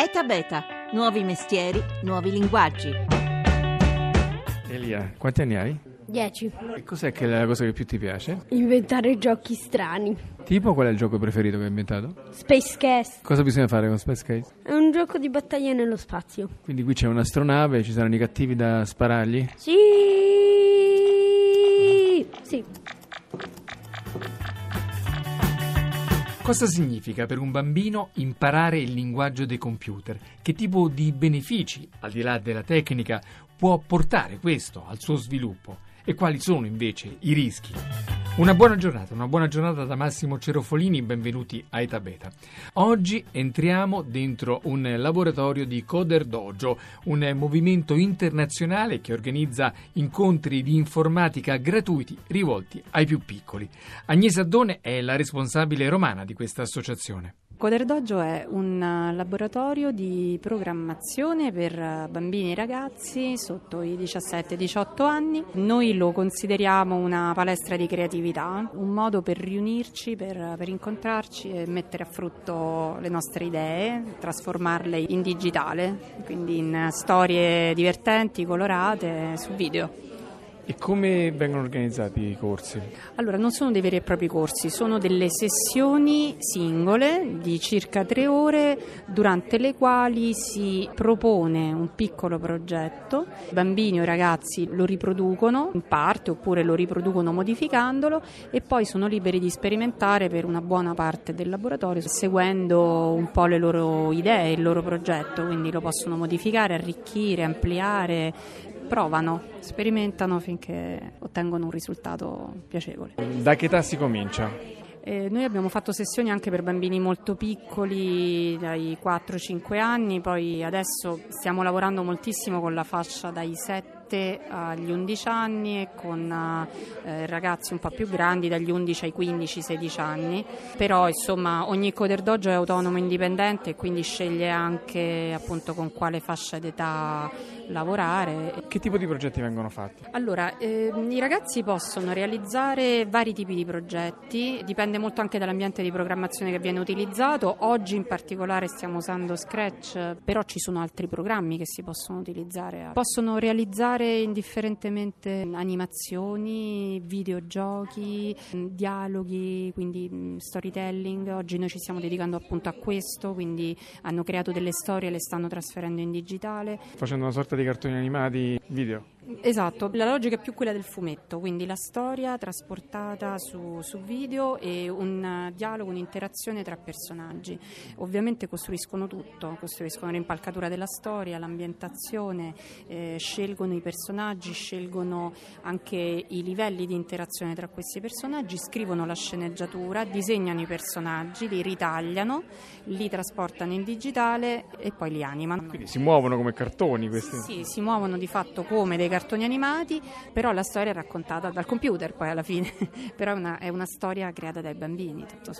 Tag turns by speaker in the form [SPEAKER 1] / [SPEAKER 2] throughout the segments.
[SPEAKER 1] ETA Beta, nuovi mestieri, nuovi linguaggi.
[SPEAKER 2] Elia, quanti anni hai?
[SPEAKER 3] 10.
[SPEAKER 2] E cos'è che è la cosa che più ti piace?
[SPEAKER 3] Inventare giochi strani.
[SPEAKER 2] Tipo qual è il gioco preferito che hai inventato?
[SPEAKER 3] Space Cast.
[SPEAKER 2] Cosa bisogna fare con Space Case?
[SPEAKER 3] È un gioco di battaglia nello spazio.
[SPEAKER 2] Quindi qui c'è un'astronave, ci saranno i cattivi da sparargli?
[SPEAKER 3] Sì. Sì.
[SPEAKER 2] Cosa significa per un bambino imparare il linguaggio dei computer? Che tipo di benefici, al di là della tecnica, può portare questo al suo sviluppo? E quali sono invece i rischi? Una buona giornata, una buona giornata da Massimo Cerofolini, benvenuti a Eta Beta. Oggi entriamo dentro un laboratorio di Coder Dojo, un movimento internazionale che organizza incontri di informatica gratuiti rivolti ai più piccoli. Agnese Addone è la responsabile romana di questa associazione.
[SPEAKER 4] Coder Dojo è un laboratorio di programmazione per bambini e ragazzi sotto i 17-18 anni. Noi lo consideriamo una palestra di creatività, un modo per riunirci, per, per incontrarci e mettere a frutto le nostre idee, trasformarle in digitale, quindi in storie divertenti, colorate, su video.
[SPEAKER 2] E come vengono organizzati i corsi?
[SPEAKER 4] Allora, non sono dei veri e propri corsi, sono delle sessioni singole di circa tre ore durante le quali si propone un piccolo progetto, i bambini o i ragazzi lo riproducono in parte oppure lo riproducono modificandolo e poi sono liberi di sperimentare per una buona parte del laboratorio seguendo un po' le loro idee, il loro progetto, quindi lo possono modificare, arricchire, ampliare, provano, sperimentano finché ottengono un risultato piacevole.
[SPEAKER 2] Da che età si comincia?
[SPEAKER 4] Eh, noi abbiamo fatto sessioni anche per bambini molto piccoli, dai 4-5 anni, poi adesso stiamo lavorando moltissimo con la fascia dai 7 agli 11 anni e con eh, ragazzi un po' più grandi dagli 11 ai 15-16 anni, però insomma ogni coder dojo è autonomo e indipendente e quindi sceglie anche appunto con quale fascia d'età lavorare.
[SPEAKER 2] Che tipo di progetti vengono fatti?
[SPEAKER 4] Allora, eh, i ragazzi possono realizzare vari tipi di progetti, dipende molto anche dall'ambiente di programmazione che viene utilizzato. Oggi in particolare stiamo usando Scratch, però ci sono altri programmi che si possono utilizzare. Possono realizzare indifferentemente animazioni, videogiochi, dialoghi, quindi storytelling. Oggi noi ci stiamo dedicando appunto a questo, quindi hanno creato delle storie e le stanno trasferendo in digitale.
[SPEAKER 2] Facendo una sorta di cartoni animati video.
[SPEAKER 4] Esatto, la logica è più quella del fumetto, quindi la storia trasportata su, su video e un dialogo, un'interazione tra personaggi. Ovviamente costruiscono tutto, costruiscono l'impalcatura della storia, l'ambientazione, eh, scelgono i personaggi, scelgono anche i livelli di interazione tra questi personaggi, scrivono la sceneggiatura, disegnano i personaggi, li ritagliano, li trasportano in digitale e poi li animano.
[SPEAKER 2] Quindi si muovono come cartoni questi?
[SPEAKER 4] Sì, si muovono di fatto come dei cartoni animati, però la storia è raccontata dal computer poi alla fine, però è una, è una storia creata dai bambini. Tutto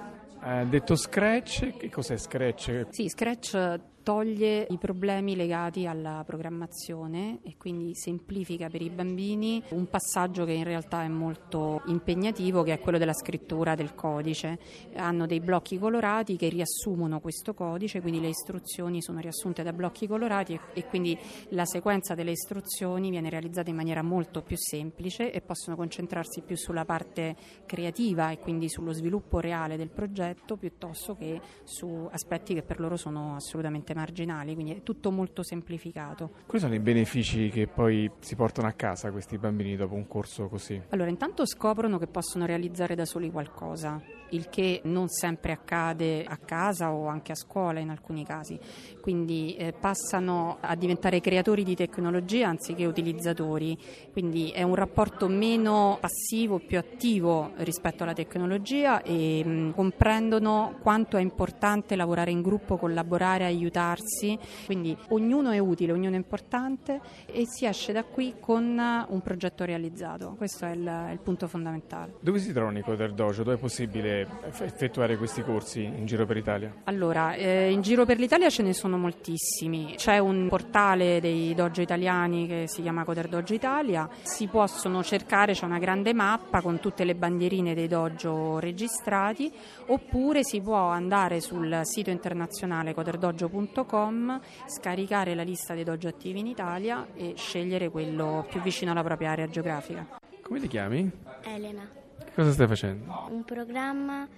[SPEAKER 2] eh, detto Scratch, che cos'è Scratch?
[SPEAKER 4] Sì, Scratch toglie i problemi legati alla programmazione e quindi semplifica per i bambini un passaggio che in realtà è molto impegnativo, che è quello della scrittura del codice. Hanno dei blocchi colorati che riassumono questo codice, quindi le istruzioni sono riassunte da blocchi colorati e, quindi la sequenza delle istruzioni viene realizzata in maniera molto più semplice e possono concentrarsi più sulla parte creativa e quindi sullo sviluppo reale del progetto piuttosto che su aspetti che per loro sono assolutamente marginali, quindi è tutto molto semplificato.
[SPEAKER 2] Quali sono i benefici che poi si portano a casa questi bambini dopo un corso così?
[SPEAKER 4] Allora, intanto scoprono che possono realizzare da soli qualcosa, il che non sempre accade a casa o anche a scuola in alcuni casi. Quindi eh, passano a diventare creatori di tecnologia anziché utilizzatori, quindi è un rapporto meno passivo, più attivo rispetto alla tecnologia e mh, mm, comprendono quanto è importante lavorare in gruppo, collaborare, aiutarsi, quindi ognuno è utile, ognuno è importante e si esce da qui con un progetto realizzato, questo è il, il punto fondamentale.
[SPEAKER 2] Dove si trovano i Coder Dojo? Dove è possibile possibile effettuare questi corsi in giro per l'Italia?
[SPEAKER 4] Allora, eh, in giro per l'Italia ce ne sono moltissimi. C'è un portale dei dojo italiani che si chiama Coder Dojo Italia. Si possono cercare, c'è una grande mappa con tutte le bandierine dei dojo registrati, oppure si può andare sul sito internazionale coderdojo.com, scaricare la lista dei dojo attivi in Italia e scegliere quello più vicino alla propria area geografica.
[SPEAKER 2] Come ti chiami?
[SPEAKER 5] Elena,
[SPEAKER 2] cosa stai facendo?
[SPEAKER 5] un programma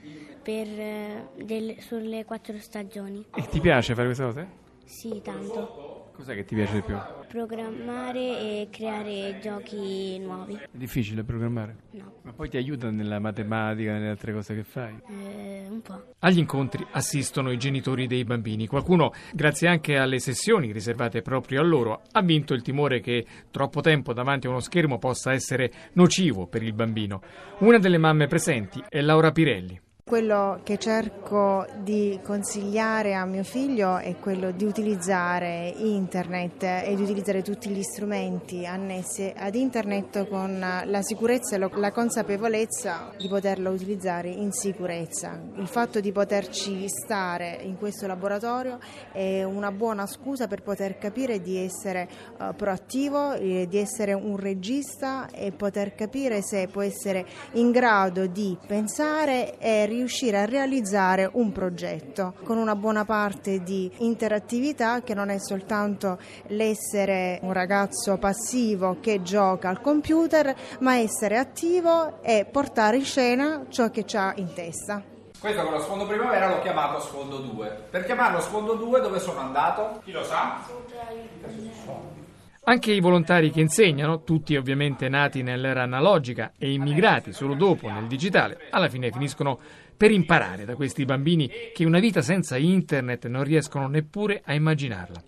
[SPEAKER 5] per, eh, del- sulle quattro stagioni.
[SPEAKER 2] E ti piace fare queste cose?
[SPEAKER 5] Sì, tanto.
[SPEAKER 2] Cos'è che ti piace di più?
[SPEAKER 5] Programmare e creare giochi nuovi.
[SPEAKER 2] È difficile programmare?
[SPEAKER 5] No,
[SPEAKER 2] Ma poi ti aiuta nella matematica, nelle altre cose che fai?
[SPEAKER 5] eh, un po'.
[SPEAKER 2] Agli incontri assistono i genitori dei bambini. Qualcuno, grazie anche alle sessioni riservate proprio a loro, ha vinto il timore che troppo tempo davanti a uno schermo possa essere nocivo per il bambino. Una delle mamme presenti è Laura Pirelli.
[SPEAKER 6] Quello che cerco di consigliare a mio figlio è quello di utilizzare internet e di utilizzare tutti gli strumenti annessi ad internet con la sicurezza e la consapevolezza di poterlo utilizzare in sicurezza. Il fatto di poterci stare in questo laboratorio è una buona scusa per poter capire di essere eh, proattivo, eh, di essere un regista e poter capire se può essere in grado di pensare e riuscire a realizzare un progetto con una buona parte di interattività che non è soltanto l'essere un ragazzo passivo che gioca al computer, ma essere attivo e portare in scena ciò che ha in testa.
[SPEAKER 7] Questo con lo sfondo primavera l'ho chiamato sfondo 2. Per chiamarlo sfondo 2 dove sono andato? Chi lo sa?
[SPEAKER 2] Anche i volontari che insegnano, tutti ovviamente nati nell'era analogica e immigrati solo dopo nel digitale, alla fine finiscono per imparare da questi bambini che una vita senza internet non riescono neppure a immaginarla.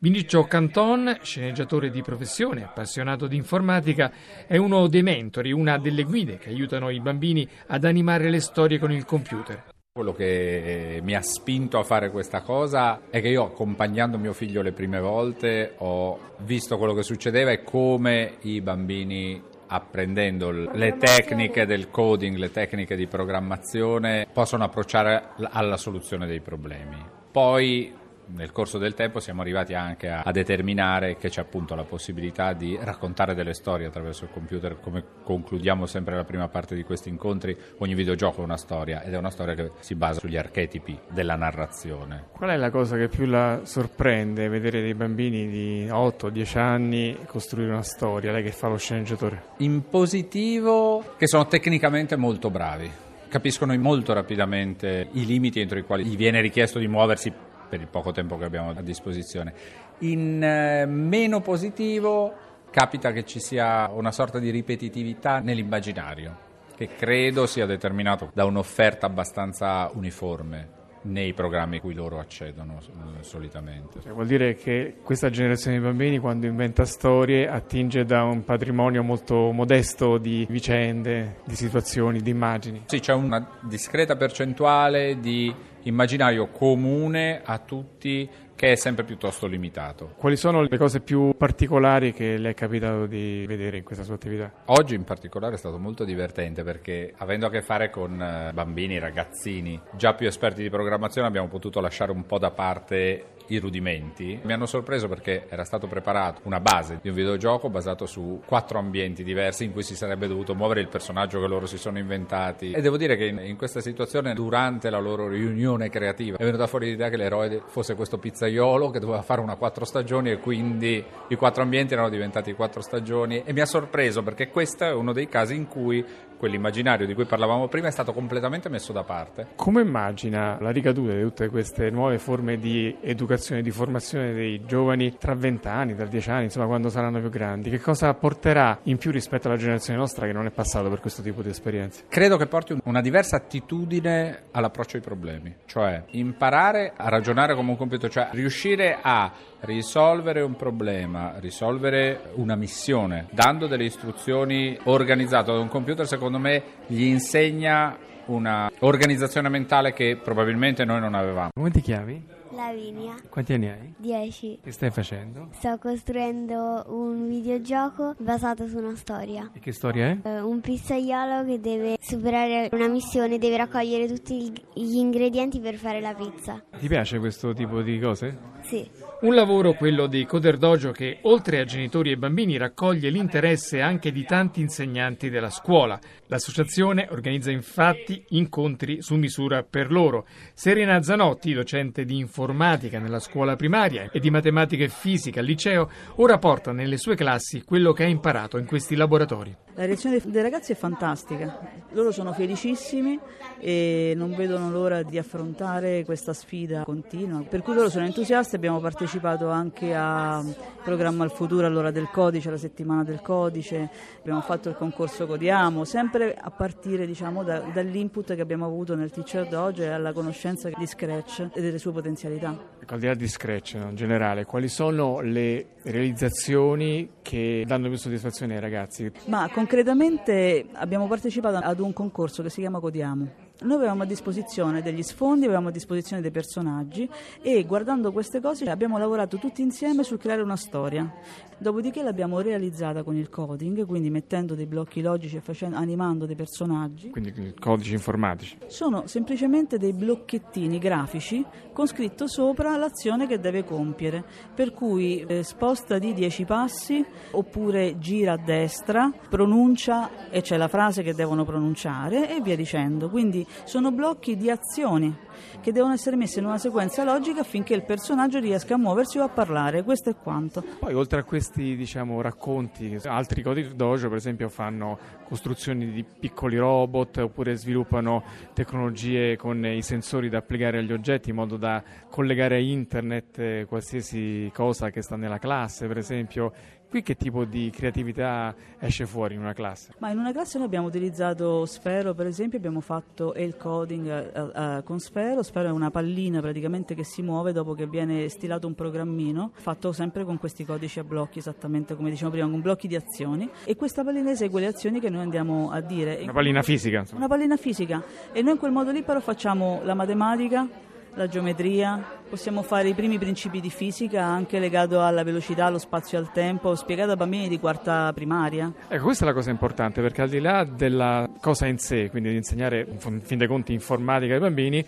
[SPEAKER 2] Vinicio Canton, sceneggiatore di professione, appassionato di informatica, è uno dei mentori, una delle guide che aiutano i bambini ad animare le storie con il computer.
[SPEAKER 8] Quello che mi ha spinto a fare questa cosa è che io accompagnando mio figlio le prime volte ho visto quello che succedeva e come i bambini apprendendo le tecniche del coding, le tecniche di programmazione possono approcciare alla soluzione dei problemi. Poi nel corso del tempo siamo arrivati anche a, a determinare che c'è appunto la possibilità di raccontare delle storie attraverso il computer, come concludiamo sempre la prima parte di questi incontri, ogni videogioco è una storia ed è una storia che si basa sugli archetipi della narrazione.
[SPEAKER 2] Qual è la cosa che più la sorprende vedere dei bambini di 8-10 anni costruire una storia, lei che fa lo sceneggiatore?
[SPEAKER 8] In positivo che sono tecnicamente molto bravi, capiscono molto rapidamente i limiti entro i quali gli viene richiesto di muoversi per il poco tempo che abbiamo a disposizione. In eh, meno positivo capita che ci sia una sorta di ripetitività nell'immaginario, che credo sia determinato da un'offerta abbastanza uniforme nei programmi cui loro accedono eh, solitamente.
[SPEAKER 2] Cioè, vuol dire che questa generazione di bambini quando inventa storie attinge da un patrimonio molto modesto di vicende, di situazioni, di immagini.
[SPEAKER 8] Sì, c'è una discreta percentuale di immaginario comune a tutti che è sempre piuttosto limitato.
[SPEAKER 2] Quali sono le cose più particolari che le è capitato di vedere in questa sua attività?
[SPEAKER 8] Oggi in particolare è stato molto divertente perché avendo a che fare con eh, bambini, ragazzini già più esperti di programmazione abbiamo potuto lasciare un po' da parte i rudimenti. Mi hanno sorpreso perché era stato preparato una base di un videogioco basato su quattro ambienti diversi in cui si sarebbe dovuto muovere il personaggio che loro si sono inventati e devo dire che in, in questa situazione durante la loro riunione creativa è venuta fuori l'idea che l'eroe fosse questo pizzaiolo che doveva fare una quattro stagioni e quindi i quattro ambienti erano diventati quattro stagioni. E mi ha sorpreso perché questo è uno dei casi in cui quell'immaginario di cui parlavamo prima è stato completamente messo da parte.
[SPEAKER 2] Come immagina la ricaduta di tutte queste nuove forme di educazione, di formazione dei giovani tra 20 anni, tra 10 anni, insomma quando saranno più grandi? Che cosa porterà in più rispetto alla generazione nostra che non è passato per questo tipo di esperienze?
[SPEAKER 8] Credo che porti una diversa attitudine all'approccio ai problemi, cioè imparare a ragionare come un computer, cioè riuscire a risolvere un problema, risolvere una missione, dando delle istruzioni organizzate da un computer, secondo me gli insegna una organizzazione mentale che probabilmente noi non avevamo.
[SPEAKER 2] Come ti chiami?
[SPEAKER 5] Lavinia,
[SPEAKER 2] Quanti anni hai?
[SPEAKER 5] 10.
[SPEAKER 2] Che stai facendo?
[SPEAKER 5] Sto costruendo un videogioco basato su una storia.
[SPEAKER 2] E che storia è?
[SPEAKER 5] Eh, Un pizzaiolo che deve superare una missione, deve raccogliere tutti gli ingredienti per fare la pizza.
[SPEAKER 2] Ti piace questo tipo di cose?
[SPEAKER 5] Sì.
[SPEAKER 2] Un lavoro, quello di Coder Dojo, che oltre a genitori e bambini raccoglie l'interesse anche di tanti insegnanti della scuola. L'associazione organizza infatti incontri su misura per loro. Serena Zanotti, docente di informatica nella scuola primaria e di matematica e fisica al liceo, ora porta nelle sue classi quello che ha imparato in questi laboratori.
[SPEAKER 6] La reazione dei- dei ragazzi è fantastica, loro sono felicissimi e non vedono l'ora di affrontare questa sfida continua, per cui loro sono entusiasti, abbiamo partecipato anche al programma al futuro all'ora del codice, alla settimana del codice, abbiamo fatto il concorso Codiamo, sempre a partire diciamo, da- dall'input che abbiamo avuto nel Teacher Dojo e alla conoscenza di Scratch e delle sue potenzialità.
[SPEAKER 2] Ecco, al di là di Scratch no, in generale, quali sono le realizzazioni che danno più soddisfazione ai ragazzi?
[SPEAKER 6] Ma concretamente abbiamo partecipato ad un concorso che si chiama Codiamo. Noi avevamo a disposizione degli sfondi, avevamo a disposizione dei personaggi e guardando queste cose abbiamo lavorato tutti insieme sul creare una storia. Dopodiché l'abbiamo realizzata con il coding, quindi mettendo dei blocchi logici e facendo- animando dei personaggi.
[SPEAKER 2] Quindi codici informatici.
[SPEAKER 6] Sono semplicemente dei blocchettini grafici con scritto sopra l'azione che deve compiere, per cui eh, sposta di 10 passi oppure gira a destra, pronuncia e c'è la frase che devono pronunciare e via dicendo. Quindi sono blocchi di azioni che devono essere messe in una sequenza logica affinché il personaggio riesca a muoversi o a parlare. Questo è quanto.
[SPEAKER 2] Poi oltre a questi diciamo, racconti, altri codici dojo per esempio fanno costruzioni di piccoli robot oppure sviluppano tecnologie con i sensori da applicare agli oggetti in modo da collegare a internet eh, qualsiasi cosa che sta nella classe per esempio. Qui che tipo di creatività esce fuori in una classe?
[SPEAKER 6] Ma in una classe noi abbiamo utilizzato Sfero, per esempio, abbiamo fatto il coding eh, eh, con Sfero. Sfero è una pallina praticamente che si muove dopo che viene stilato un programmino, fatto sempre con questi codici a blocchi, esattamente come dicevamo prima, con blocchi di azioni. E questa pallina esegue le azioni che noi andiamo a dire.
[SPEAKER 2] Una pallina fisica, insomma.
[SPEAKER 6] Una pallina fisica. E noi in quel modo lì però facciamo la matematica, la geometria, possiamo fare i primi principi di fisica anche legato alla velocità, allo spazio e al tempo, spiegato a bambini di quarta primaria.
[SPEAKER 2] Ecco, questa è la cosa importante perché al di là della cosa in sé, quindi di insegnare in fin dei conti informatica ai bambini,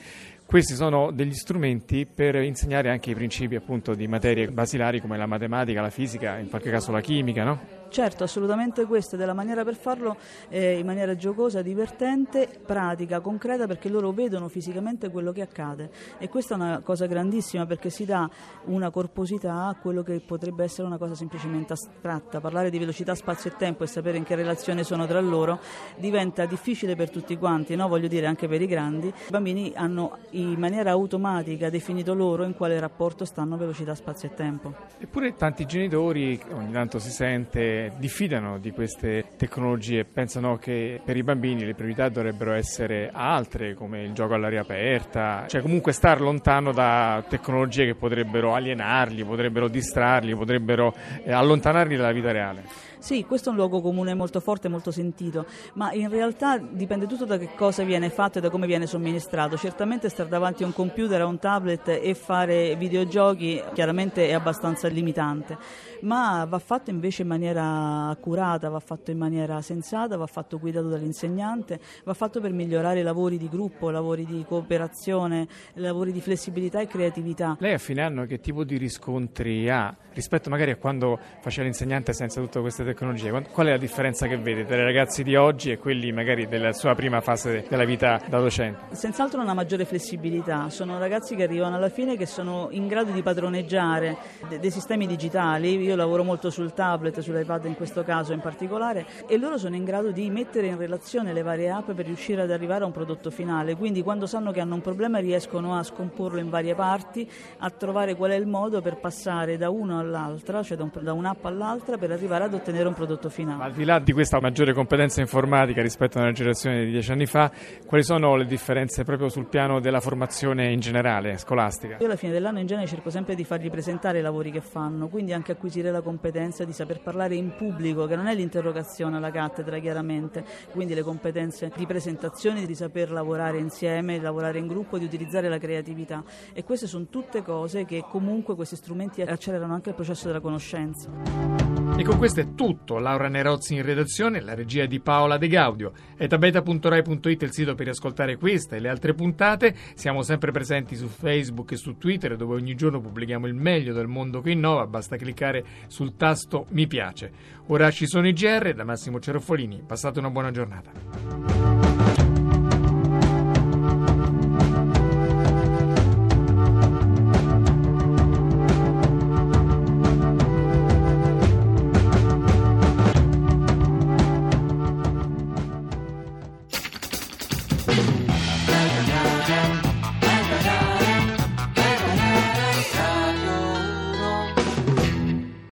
[SPEAKER 2] questi sono degli strumenti per insegnare anche i principi appunto di materie basilari come la matematica, la fisica, in qualche caso la chimica, no?
[SPEAKER 6] Certo, assolutamente questa ed è la maniera per farlo eh, in maniera giocosa, divertente, pratica, concreta perché loro vedono fisicamente quello che accade e questa è una cosa grandissima perché si dà una corposità a quello che potrebbe essere una cosa semplicemente astratta. Parlare di velocità, spazio e tempo e sapere in che relazione sono tra loro diventa difficile per tutti quanti, no? voglio dire anche per i grandi. I bambini hanno in maniera automatica definito loro in quale rapporto stanno velocità, spazio e tempo.
[SPEAKER 2] Eppure tanti genitori, ogni tanto si sente, diffidano di queste tecnologie, pensano che per i bambini le priorità dovrebbero essere altre, come il gioco all'aria aperta, cioè comunque star lontano da tecnologie che potrebbero alienarli, potrebbero distrarli, potrebbero eh, allontanarli dalla vita reale.
[SPEAKER 6] Sì, questo è un luogo comune molto forte molto sentito, ma in realtà dipende tutto da che cosa viene fatto e da come viene somministrato. Certamente stare davanti a un computer, a un tablet e fare videogiochi chiaramente è abbastanza limitante, ma va fatto invece in maniera accurata, va fatto in maniera sensata, va fatto guidato dall'insegnante, va fatto per migliorare i lavori di gruppo, lavori di cooperazione, lavori di flessibilità e creatività.
[SPEAKER 2] Lei a fine anno che tipo di riscontri ha rispetto magari a quando faceva l'insegnante senza tutte queste tecnologie? Qual è la differenza che vede tra i ragazzi di oggi e quelli magari della sua prima fase della vita da docente?
[SPEAKER 6] Senz'altro una maggiore flessibilità, sono ragazzi che arrivano alla fine che sono in grado di padroneggiare de- dei sistemi digitali, io lavoro molto sul tablet, sull'iPad in questo caso in particolare, e loro sono in grado di mettere in relazione le varie app per riuscire ad arrivare a un prodotto finale, quindi quando sanno che hanno un problema riescono a scomporlo in varie parti, a trovare qual è il modo per passare da uno all'altra, cioè da un'app all'altra per arrivare ad ottenere vedere un prodotto finale.
[SPEAKER 9] Ma al di là di questa maggiore competenza informatica rispetto a una generazione di dieci anni fa, quali sono le differenze proprio sul piano della formazione in generale, scolastica?
[SPEAKER 6] Io alla fine dell'anno in genere cerco sempre di fargli presentare i lavori che fanno, quindi anche acquisire la competenza di saper parlare in pubblico, che non è l'interrogazione alla cattedra chiaramente, quindi le competenze di presentazione, di saper lavorare insieme, di lavorare in gruppo, di utilizzare la creatività e queste sono tutte cose che comunque questi strumenti accelerano anche il processo della conoscenza.
[SPEAKER 9] E con questo è tutto. Laura Nerozzi in redazione, la regia di Paola De Gaudio. È il sito per ascoltare questa e le altre puntate. Siamo sempre presenti su Facebook e su Twitter dove ogni giorno pubblichiamo il meglio del mondo che innova. Basta cliccare sul tasto mi piace. Ora ci sono i GR da Massimo Ceroffolini. Passate una buona giornata.